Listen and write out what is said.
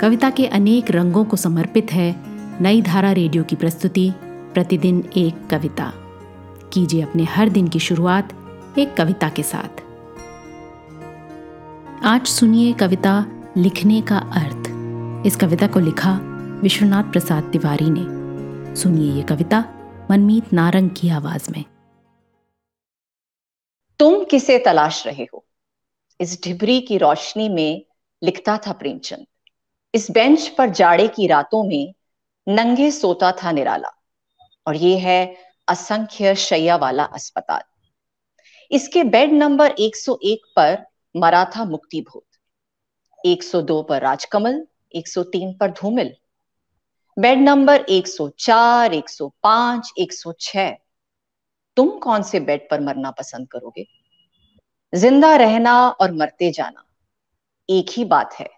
कविता के अनेक रंगों को समर्पित है नई धारा रेडियो की प्रस्तुति, प्रतिदिन एक कविता। कीजिए अपने हर दिन की शुरुआत एक कविता के साथ। आज सुनिए कविता लिखने का अर्थ। इस कविता को लिखा विश्वनाथ प्रसाद तिवारी ने। सुनिए ये कविता मनमीत नारंग की आवाज़ में। तुम किसे तलाश रहे हो? इस ढिबरी की रोशनी में लिखता था प्रेमचंद। इस बेंच पर जाड़े की रातों में नंगे सोता था निराला और ये है असंख्य शैया वाला अस्पताल। इसके बेड नंबर 101 पर मरा था मुक्ति भूत 102 पर राजकमल 103 पर धूमिल बेड नंबर 104, 105, 106 तुम कौन से बेड पर मरना पसंद करोगे? ज़िंदा रहना और मरते जाना एक ही बात है।